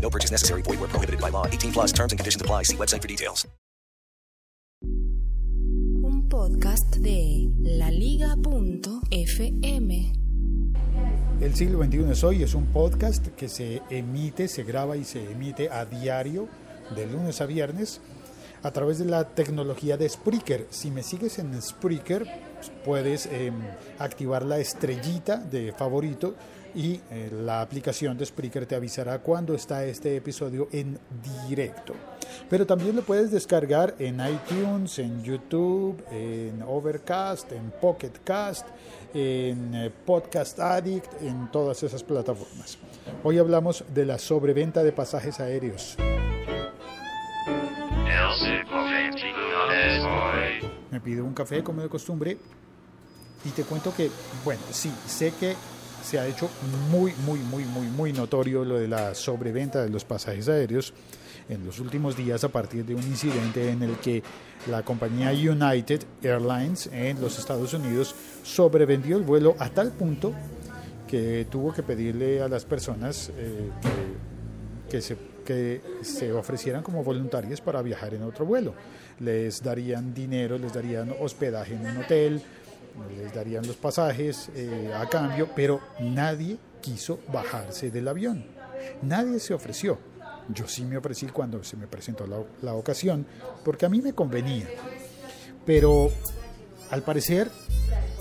No purchase necessary. Void where prohibited by law. 18 plus terms and conditions apply. See website for details. Un podcast de laliga.fm. El siglo XXI es hoy es un podcast que se emite, se graba y se emite a diario de lunes a viernes a través de la tecnología de Spreaker. Si me sigues en Spreaker, puedes eh, activar la estrellita de favorito y eh, la aplicación de Spreaker te avisará cuando está este episodio en directo. Pero también lo puedes descargar en iTunes, en YouTube, en Overcast, en Pocket Cast, en eh, Podcast Addict, en todas esas plataformas. Hoy hablamos de la sobreventa de pasajes aéreos. Pido un café como de costumbre y te cuento que, bueno, sí, sé que se ha hecho muy, muy, muy, muy, muy notorio lo de la sobreventa de los pasajes aéreos en los últimos días a partir de un incidente en el que la compañía United Airlines en los Estados Unidos sobrevendió el vuelo a tal punto que tuvo que pedirle a las personas eh, que se que se ofrecieran como voluntarias para viajar en otro vuelo. Les darían dinero, les darían hospedaje en un hotel, les darían los pasajes eh, a cambio, pero nadie quiso bajarse del avión. Nadie se ofreció. Yo sí me ofrecí cuando se me presentó la, la ocasión, porque a mí me convenía. Pero al parecer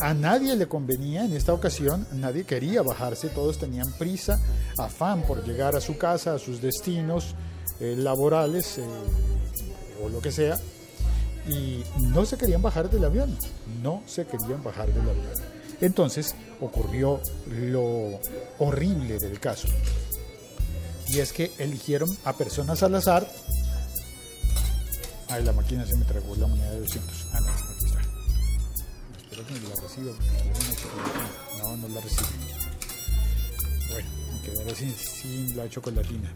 a nadie le convenía en esta ocasión, nadie quería bajarse, todos tenían prisa, afán por llegar a su casa, a sus destinos eh, laborales eh, o lo que sea, y no se querían bajar del avión, no se querían bajar del avión. Entonces ocurrió lo horrible del caso, y es que eligieron a personas al azar. Ay, la máquina se me tragó la moneda de 200. Ah, no, que la reciba. No, no la recibe. Bueno, me quedaré sin, sin la chocolatina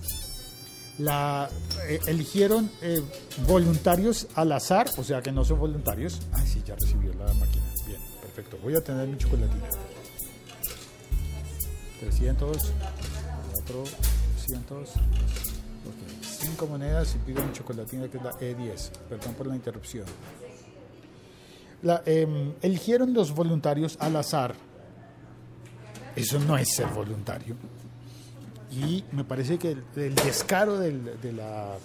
la eh, eligieron eh, voluntarios al azar, o sea que no son voluntarios. Ay, sí, ya recibió la máquina. Bien, perfecto. Voy a tener mi chocolatina. 300, 400, ok. 5 monedas y pido mi chocolatina que es la E10. Perdón por la interrupción. La, eh, eligieron los voluntarios al azar. Eso no es ser voluntario y me parece que el, descaro de la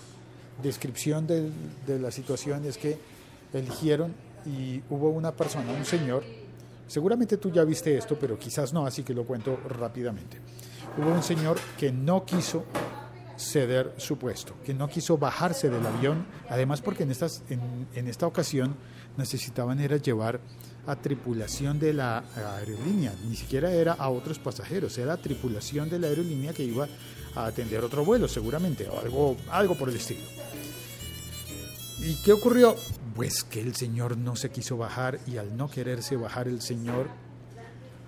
descripción de la situación es que eligieron y hubo una persona, un señor, seguramente tú ya viste esto, pero quizás no, así que lo cuento rápidamente. Hubo un señor que no quiso ceder su puesto, que no quiso bajarse del avión, además porque en, estas, en, esta ocasión necesitaban era llevar a tripulación de la aerolínea, ni siquiera era a otros pasajeros, era tripulación de la aerolínea que iba a atender otro vuelo seguramente, o algo, algo por el estilo. ¿Y qué ocurrió? Pues que el señor no se quiso bajar y al no quererse bajar el señor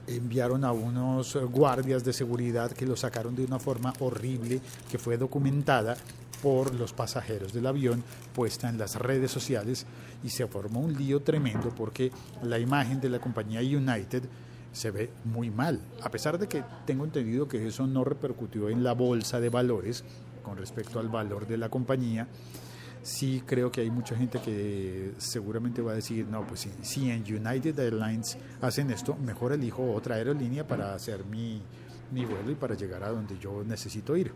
enviaron a unos guardias de seguridad que lo sacaron de una forma horrible que fue documentada por los pasajeros del avión puesta en las redes sociales y se formó un lío tremendo porque la imagen de la compañía United se ve muy mal, a pesar de que tengo entendido que eso no repercutió en la bolsa de valores con respecto al valor de la compañía. Sí creo que hay mucha gente que seguramente va a decir, no, pues si, si en United Airlines hacen esto, mejor elijo otra aerolínea para hacer mi, mi vuelo y para llegar a donde yo necesito ir.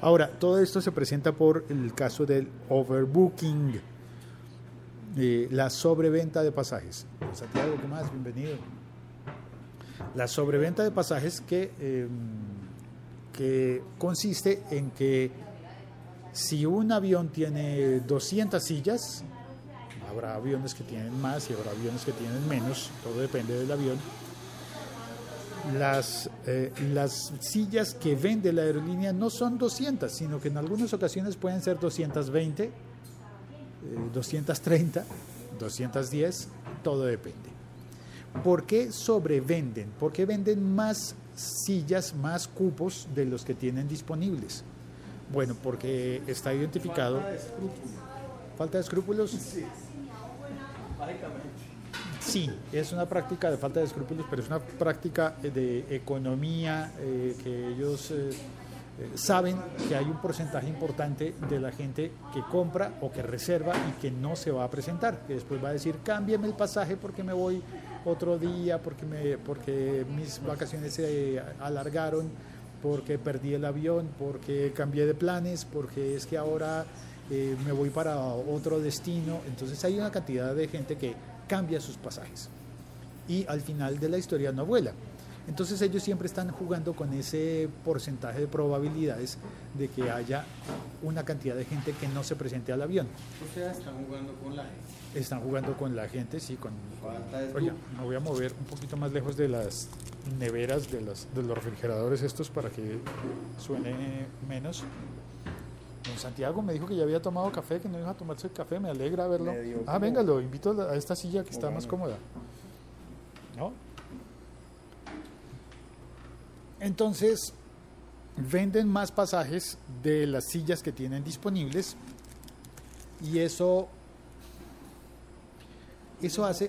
Ahora, todo esto se presenta por el caso del overbooking, eh, la sobreventa de pasajes. Santiago, ¿qué más? Bienvenido. La sobreventa de pasajes que, eh, que consiste en que si un avión tiene 200 sillas, habrá aviones que tienen más y habrá aviones que tienen menos, todo depende del avión. Las, eh, las sillas que vende la aerolínea no son 200, sino que en algunas ocasiones pueden ser 220, eh, 230, 210, todo depende. ¿Por qué sobrevenden? ¿Por qué venden más sillas, más cupos de los que tienen disponibles? Bueno, porque está identificado. Falta de escrúpulos. Sí. Sí, es una práctica de falta de escrúpulos, pero es una práctica de economía eh, que ellos eh, eh, saben que hay un porcentaje importante de la gente que compra o que reserva y que no se va a presentar, que después va a decir, cámbiame el pasaje porque me voy otro día, porque, me, porque mis vacaciones se alargaron, porque perdí el avión, porque cambié de planes, porque es que ahora eh, me voy para otro destino. Entonces hay una cantidad de gente que cambia sus pasajes y al final de la historia no vuela. Entonces ellos siempre están jugando con ese porcentaje de probabilidades de que haya una cantidad de gente que no se presente al avión. O sea, están jugando con la gente. Están jugando con la gente, sí, con... Oye, me voy a mover un poquito más lejos de las neveras, de, las, de los refrigeradores estos para que suene menos. Don Santiago me dijo que ya había tomado café, que no iba a tomarse el café, me alegra verlo. Ah, venga, lo invito a esta silla que está más cómoda. ¿No? Entonces, venden más pasajes de las sillas que tienen disponibles y eso eso hace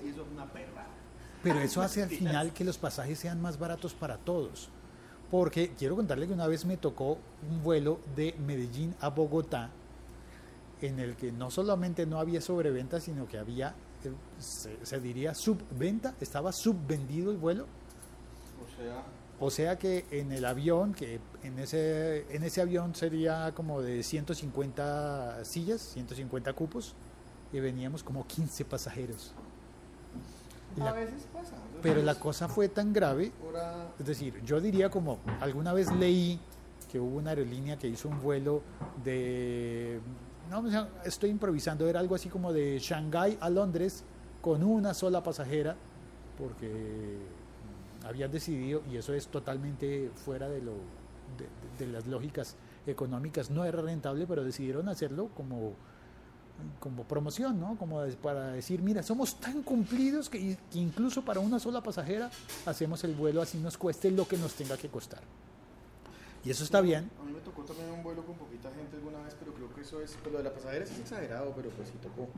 pero eso hace al final que los pasajes sean más baratos para todos. Porque quiero contarle que una vez me tocó un vuelo de Medellín a Bogotá en el que no solamente no había sobreventa, sino que había, eh, se, se diría subventa, estaba subvendido el vuelo. O sea, O sea que en el avión, que en ese, en ese avión sería como de 150 sillas, 150 cupos, y veníamos como 15 pasajeros. A veces pasa. pero la cosa fue tan grave es decir, yo diría como alguna vez leí que hubo una aerolínea que hizo un vuelo de, no, estoy improvisando, era algo así como de Shanghái a Londres con una sola pasajera, porque habían decidido, y eso es totalmente fuera de, lo, de, de las lógicas económicas, no era rentable, pero decidieron hacerlo como como promoción, ¿no? Como para decir, mira, somos tan cumplidos que, que incluso para una sola pasajera hacemos el vuelo así nos cueste lo que nos tenga que costar. Y eso está bien, a mí me tocó también un vuelo con poquita gente alguna vez, pero creo que eso es, lo de la pasajera es exagerado, pero pues sí tocó.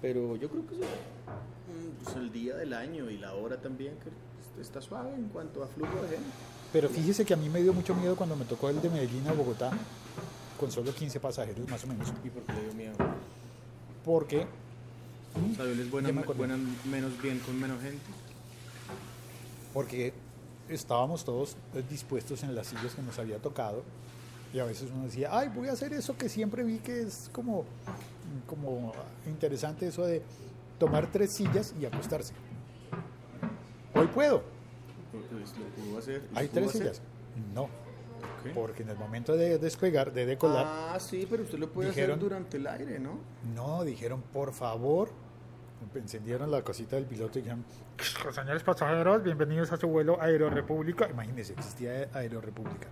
Pero yo creo que eso mm, pues el día del año y la hora también, que está suave en cuanto a flujo de gente. pero fíjese que a mí me dio mucho miedo cuando me tocó el de Medellín a Bogotá con solo 15 pasajeros más o menos, ¿Y por qué le dio miedo? porque Los aviones Ya vuelan, me vuelan menos bien con menos gente. porque estábamos todos eh, dispuestos en las sillas que nos había tocado y a veces uno decía, ay, voy a hacer eso que siempre vi que es como, como interesante eso de tomar tres sillas y acostarse. Hoy puedo. Lo pudo hacer. lo ¿Hay pudo tres hacer. sillas? No, porque en el momento de despegar, de decolar, Ah, sí, pero usted lo puede Dijeron- hacer durante el aire, ¿no? no, dijeron, por favor, encendieron la cosita del piloto y dijeron, señores pasajeros, bienvenidos a su vuelo Aerorepública. Imagínense, existía Aerorepública.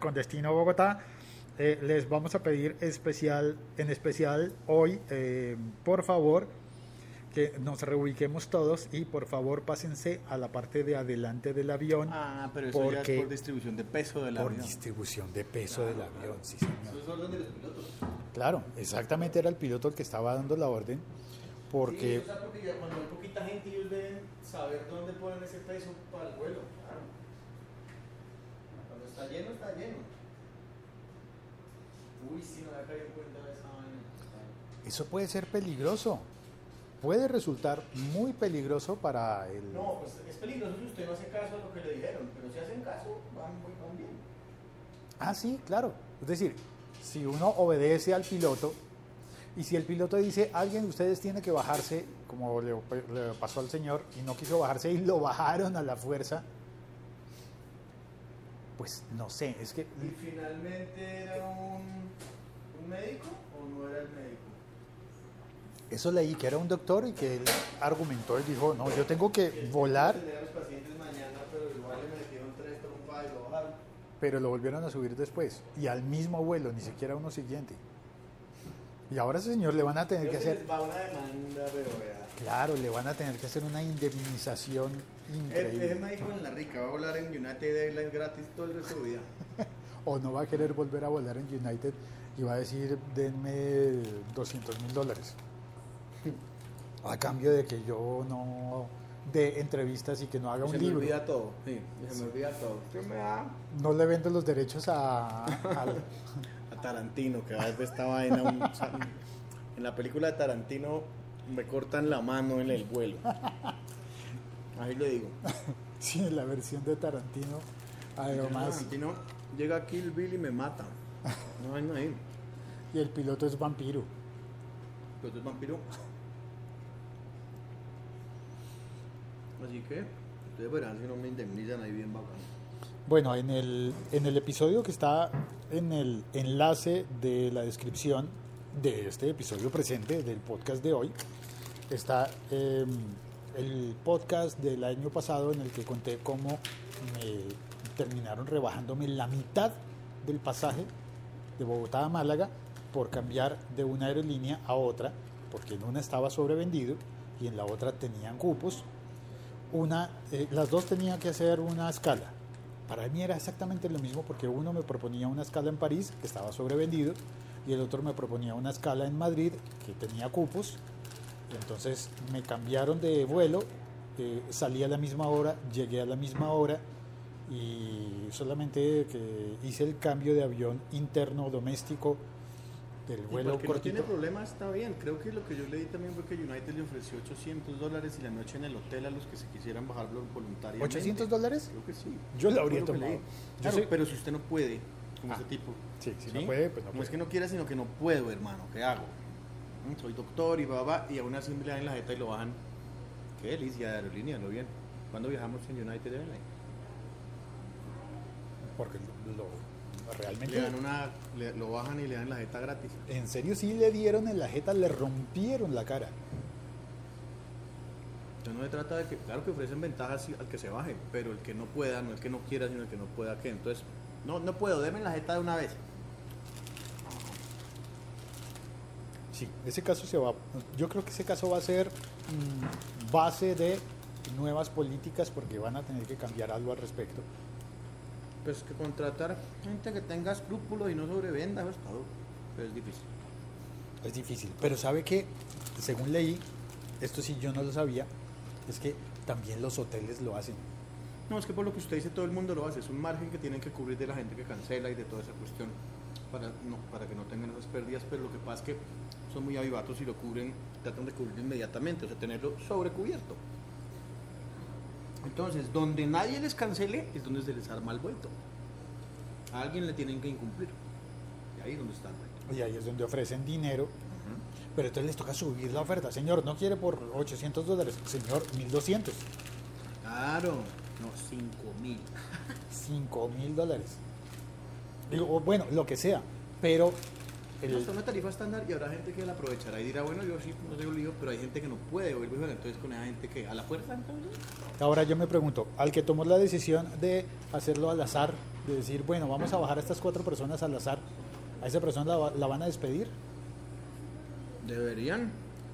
Con destino a Bogotá, eh, les vamos a pedir especial, en especial hoy, eh, por favor, que nos reubiquemos todos y por favor pásense a la parte de adelante del avión Ah, pero eso ya Porque- es por distribución de peso del por avión. distribución de peso del avión, sí señor. Claro, exactamente era el piloto el que estaba dando la orden, porque Sí, o sea, porque ya cuando hay poquita gente ellos deben saber dónde ponen ese peso para el vuelo, claro. Cuando está lleno, está lleno. Uy, sí, no me había caído en cuenta de esa vaina. eso puede ser peligroso. Puede resultar muy peligroso para el... No, pues es peligroso si usted no hace caso a lo que le dijeron, pero si hacen caso, van, muy- van bien. Ah, sí, claro. Es decir, si uno obedece al piloto y si el piloto dice, alguien de ustedes tiene que bajarse, como le, le pasó al señor, y no quiso bajarse y lo bajaron a la fuerza, pues no sé, es que ¿Y finalmente eso leí que era un doctor y que él argumentó y dijo, no, yo tengo que volar, pero lo volvieron a subir después. Y al mismo vuelo, ni siquiera uno siguiente. Y ahora ese señor le van a tener que Creo que hacer, les va una demanda, pero vea. claro, le van a tener que hacer una indemnización Ese increíble. médico en la rica va a volar en United Airlines gratis todo el resto de su vida. O no va a querer volver a volar en United y va a decir, denme 200 mil dólares. A cambio de que yo no dé entrevistas y que no haga un se me libro. olvida todo. Sí, se me olvida todo. ¿Qué me da? No le vendo los derechos a, Tarantino, que a veces esta vaina. un- en la película de Tarantino me cortan la mano en el vuelo. Ahí le digo. sí, en la versión de Tarantino. Además, Tarantino llega a Kill Bill y me mata. No hay ahí. y el piloto es vampiro. Pero es vampiro. Así que, ustedes verán si no me indemnizan ahí bien bacán. Bueno, en el, en el episodio que está en el enlace de la descripción de este episodio presente del podcast de hoy, está eh, el podcast del año pasado en el que conté cómo me terminaron rebajándome la mitad del pasaje de Bogotá a Málaga por cambiar de una aerolínea a otra, porque en una estaba sobrevendido y en la otra tenían cupos. Una, eh, las dos tenían que hacer una escala. Para mí era exactamente lo mismo porque uno me proponía una escala en París, que estaba sobrevendido, y el otro me proponía una escala en Madrid, que tenía cupos. Entonces me cambiaron de vuelo, eh, salí a la misma hora, llegué a la misma hora y solamente hice el cambio de avión interno doméstico del vuelo no tiene problema, está bien. Creo que lo que yo leí también fue que United le ofreció 800 dólares y la noche en el hotel a los que se quisieran bajar voluntariamente. ¿800 dólares? Creo que sí. Yo lo habría tomado. Claro, soy- pero si usted no puede, como Ah. ese tipo. Sí, si no puede, pues no No puede. es que no quiera, sino que no puedo, hermano. ¿Qué hago? Mm, Soy doctor y va, va, y aún así me le dan la jeta y lo bajan. Qué delicia de aerolínea, lo bien. ¿Cuándo viajamos en United Airlines? Porque lo- realmente... Le dan una, le- lo bajan y le dan la jeta gratis. En serio, sí le dieron en la jeta, le rompieron la cara. Entonces no se trata de que, claro que ofrecen ventajas al que se baje, pero el que no pueda, no el que no quiera, sino el que no pueda que. Entonces, no, no puedo, deme la jeta de una vez. Sí, ese caso se va. Yo creo que ese caso va a ser mm, base de nuevas políticas porque van a tener que cambiar algo al respecto. Pues que contratar gente que tenga escrúpulos y no sobrevenda, eso es todo. Pero es difícil. Es difícil. Pero sabe que, según leí, esto sí yo no lo sabía, es que también los hoteles lo hacen. No, es que por lo que usted dice, todo el mundo lo hace. Es un margen que tienen que cubrir de la gente que cancela y de toda esa cuestión para, no, para que no tengan esas pérdidas. Pero lo que pasa es que son muy avivatos y lo cubren, tratan de cubrirlo inmediatamente, o sea, tenerlo sobrecubierto. Entonces, donde nadie les cancele es donde se les arma el vuelto. A alguien le tienen que incumplir. Y ahí es donde está el vuelto. Y ahí es donde ofrecen dinero. Pero entonces les toca subir la oferta. Señor, no quiere por 800 dólares. Señor, 1200. Claro, no, 5 mil. 5 mil dólares. Digo, bueno, lo que sea. Pero el, Hasta una tarifa estándar y habrá gente que la aprovechará y dirá, bueno, yo sí, no tengo lío, pero hay gente que no puede oír mejor, entonces con esa gente que a la fuerza entonces. ahora yo me pregunto, al que tomó la decisión de hacerlo al azar, de decir, bueno, vamos a bajar a estas cuatro personas al azar, ¿a esa persona la, va- la van a despedir? Deberían,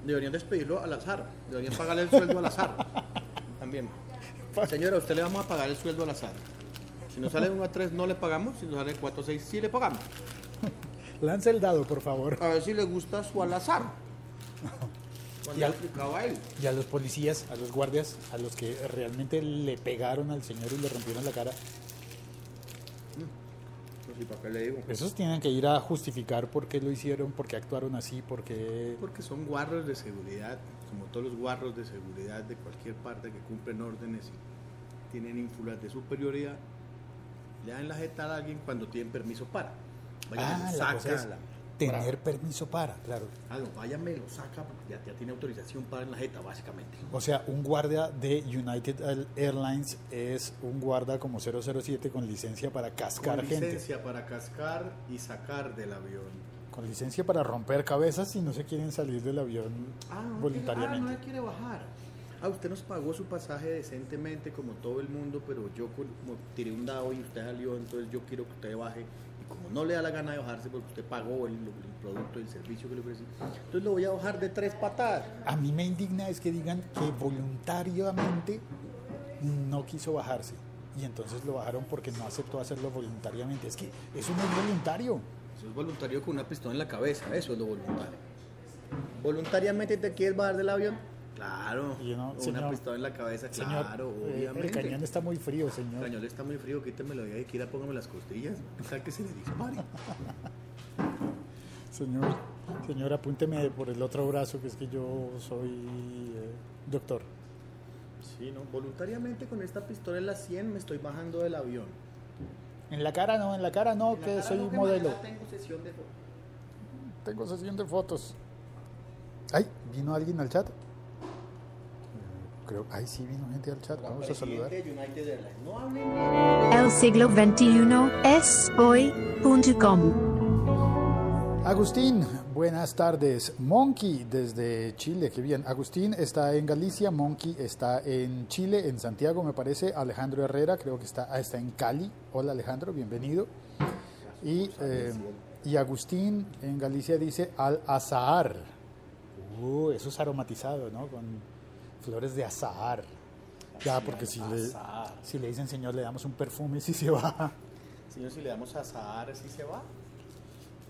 deberían despedirlo al azar, deberían pagarle el sueldo al azar. También. Señora, a usted le vamos a pagar el sueldo al azar. Si nos sale 1 a 3 no le pagamos, si nos sale 4 a 6 sí le pagamos. Lance el dado, por favor. A ver si le gusta su al azar. Cuando Y al- le explicaba a él. Y a los policías, a los guardias, a los que realmente le pegaron al señor y le rompieron la cara, Pues sí, ¿para qué le digo? esos tienen que ir a justificar por qué lo hicieron, por qué actuaron así, por qué... Porque son guarros de seguridad, como todos los guarros de seguridad de cualquier parte que cumplen órdenes y tienen ínfulas de superioridad. le dan la jeta a alguien cuando tienen permiso para. Vaya, Ah, la saca. es tener permiso para, claro. Ah, no, vaya, me lo saca ya, ya tiene autorización para en la jeta, básicamente. O sea, un guardia de United Airlines es un guarda como 007 con licencia para cascar Con gente. licencia para cascar y sacar del avión. Con licencia para romper cabezas si no se quieren salir del avión Ah, no voluntariamente. Quiere, ah, no quiere bajar. Ah, usted nos pagó su pasaje decentemente como todo el mundo, pero yo tiré un dado y usted salió, entonces yo quiero que usted baje. Y como no le da la gana de bajarse porque usted pagó el, el producto, el servicio que le ofrecí, entonces lo voy a bajar de tres patadas. A mí me indigna es que digan que voluntariamente no quiso bajarse. Y entonces lo bajaron porque no aceptó hacerlo voluntariamente. Es que eso no es voluntario. Eso es voluntario con una pistola en la cabeza, eso es lo voluntario. ¿Voluntariamente te quieres bajar del avión? Claro. Señor- una pistola en la cabeza, Señor, claro, eh, obviamente. el cañón está muy frío, El señor. cañón está muy frío, quítemelo de ahí, quiera póngame las costillas, tal que se le dispare. Señor, señor, apúnteme por el otro brazo, que es que yo soy eh, doctor. Sí, no, voluntariamente con esta pistola en la 100 me estoy bajando del avión. En la cara no, en la cara no, la que cara soy no, que modelo. Tengo sesión de fotos. Tengo sesión de fotos. Ay, ¿vino alguien al chat? Creo, ay, sí, vino gente al chat. Vamos a saludar. El siglo XXI es hoy.com. Agustín, buenas tardes. Monkey desde Chile, qué bien. Agustín está en Galicia, Monkey está en Chile, en Santiago me parece. Alejandro Herrera creo que está, ah, está en Cali. Hola Alejandro, bienvenido. Y, eh, y Agustín en Galicia dice al azahar. Uh, eso es aromatizado, ¿no? Con flores de azahar. Ya, porque si le, si le dicen señor, le damos un perfume si se va. Señor, si le damos a Sahar, ¿sí se va?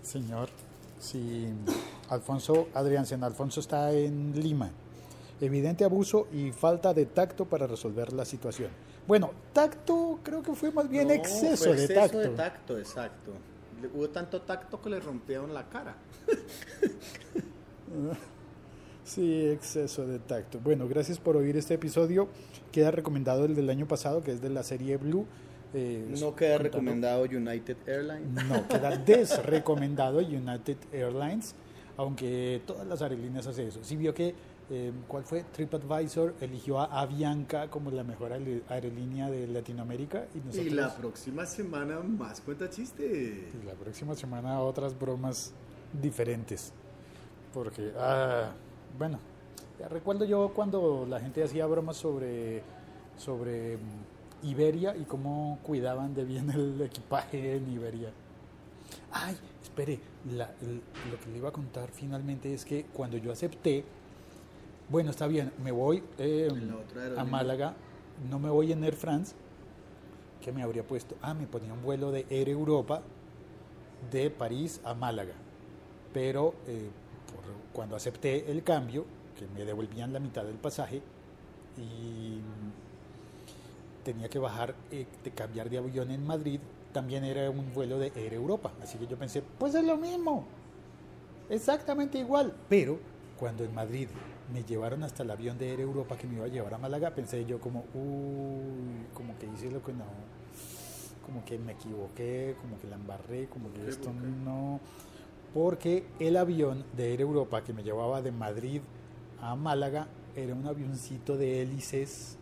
Señor, si Alfonso, Adrián Sen Alfonso está en Lima. Evidente abuso y falta de tacto para resolver la situación. Bueno, tacto creo que fue más bien No, exceso, fue de, exceso tacto. de tacto, exacto. Hubo tanto tacto que le rompieron la cara. Sí, exceso de tacto. Bueno, gracias por oír este episodio. Queda recomendado el del año pasado, que es de la serie Blue. Eh, No queda contando- recomendado United Airlines. No, queda desrecomendado United Airlines, aunque todas las aerolíneas hacen eso. Sí vio que, eh, ¿cuál fue? TripAdvisor eligió a Avianca como la mejor aer- aerolínea de Latinoamérica y nosotros... Y la próxima semana más cuenta chiste. y la próxima semana otras bromas diferentes. Porque, ah, bueno, recuerdo yo cuando la gente hacía bromas sobre, sobre mm, Iberia y cómo cuidaban de bien el equipaje en Iberia. Ay, espere, la- el- lo que le iba a contar finalmente es que cuando yo acepté, bueno, está bien, me voy eh, otra a. Málaga, no me voy en Air France, que me habría puesto, ah, me ponía un vuelo de Air Europa de París a Málaga, pero eh, cuando acepté el cambio, que me devolvían la mitad del pasaje, y tenía que bajar, eh, de cambiar de avión en Madrid, también era un vuelo de Air Europa. Así que yo pensé, pues es lo mismo, exactamente igual. Pero cuando en Madrid me llevaron hasta el avión de Air Europa que me iba a llevar a Málaga, pensé yo como, uy, como que hice lo que no, como que me equivoqué, como que la embarré, como que esto no... Porque el avión de Air Europa que me llevaba de Madrid a Málaga era un avioncito de hélices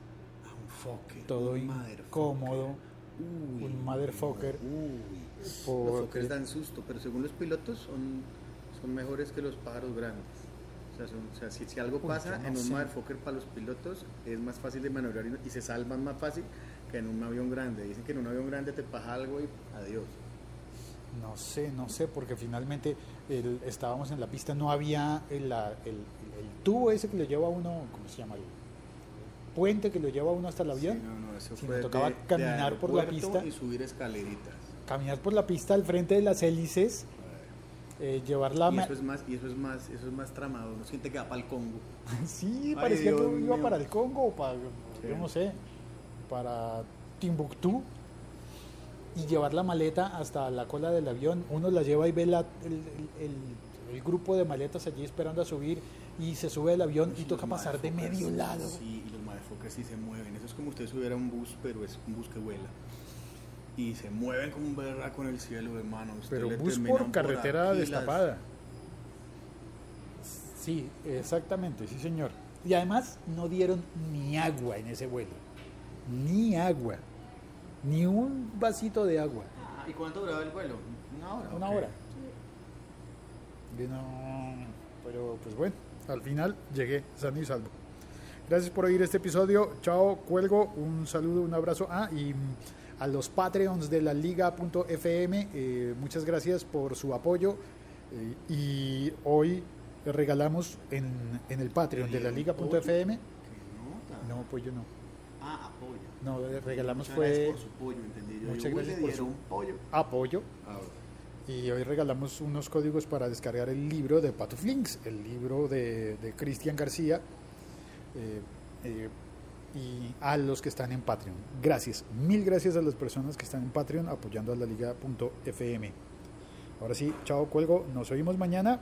un fucker. todo un incómodo, Uy, un motherfucker. Uy. Los fuckers dan susto, pero según los pilotos son, son mejores que los pájaros grandes. O sea, son- o sea, si, si algo pasa no en un sé. motherfucker para los pilotos es más fácil de maniobrar y, y se salvan más fácil que en un avión grande. Dicen que en un avión grande te pasa algo y adiós. No sé, no sé, porque finalmente el- estábamos en la pista, no había el, el- el tubo ese que lo lleva a uno, ¿cómo se llama? El puente que lo lleva a uno hasta el avión. Sí, no, no, eso Sí, fue me tocaba de- de caminar por la pista. y subir escaleritas. Caminar por la pista al frente de las hélices, eh, llevar la... y eso es más, y eso es más, eso es más tramado. Uno siente que va para el Congo. Sí, Ay, parecía Dios que iba mío. para el Congo o para, Sí. yo no sé, para Timbuktu y llevar la maleta hasta la cola del avión. Uno la lleva y ve la- el, el- el- grupo de maletas allí esperando a subir y se sube del avión y toca pasar de medio lado. Sí, y los motherfuckers sí se mueven. Eso es como usted subiera un bus, pero es un bus que vuela. y se mueven como un berraco en el cielo, hermano. Usted Pero le bus por carretera las- destapada. Sí, exactamente, sí señor. Y además no dieron ni agua en ese vuelo. Ni agua. Ni un vasito de agua. ¿Y cuánto duraba el vuelo? Una hora. Una hora. No- pero pues bueno, al final llegué sano y salvo. Gracias por oír este episodio. Chao, cuelgo. Un saludo, un abrazo. Ah, y a los Patreons de la Liga.fm, eh, muchas gracias por su apoyo. Eh, y hoy regalamos en, en el Patreon de la Liga.fm. No, pollo no. Ah, apoyo. No, eh, regalamos Muchas fue por su pollo, entendí. Yo Muchas digo, gracias por su- pollo. apoyo. Ah, bueno. Y hoy regalamos unos códigos para descargar el libro de Patuflinks, el libro de, de Cristian García, eh, eh, y a los que están en Patreon. Gracias, mil gracias a las personas que están en Patreon apoyando a la liga.fm. Ahora sí, chao, cuelgo, nos oímos. Mañana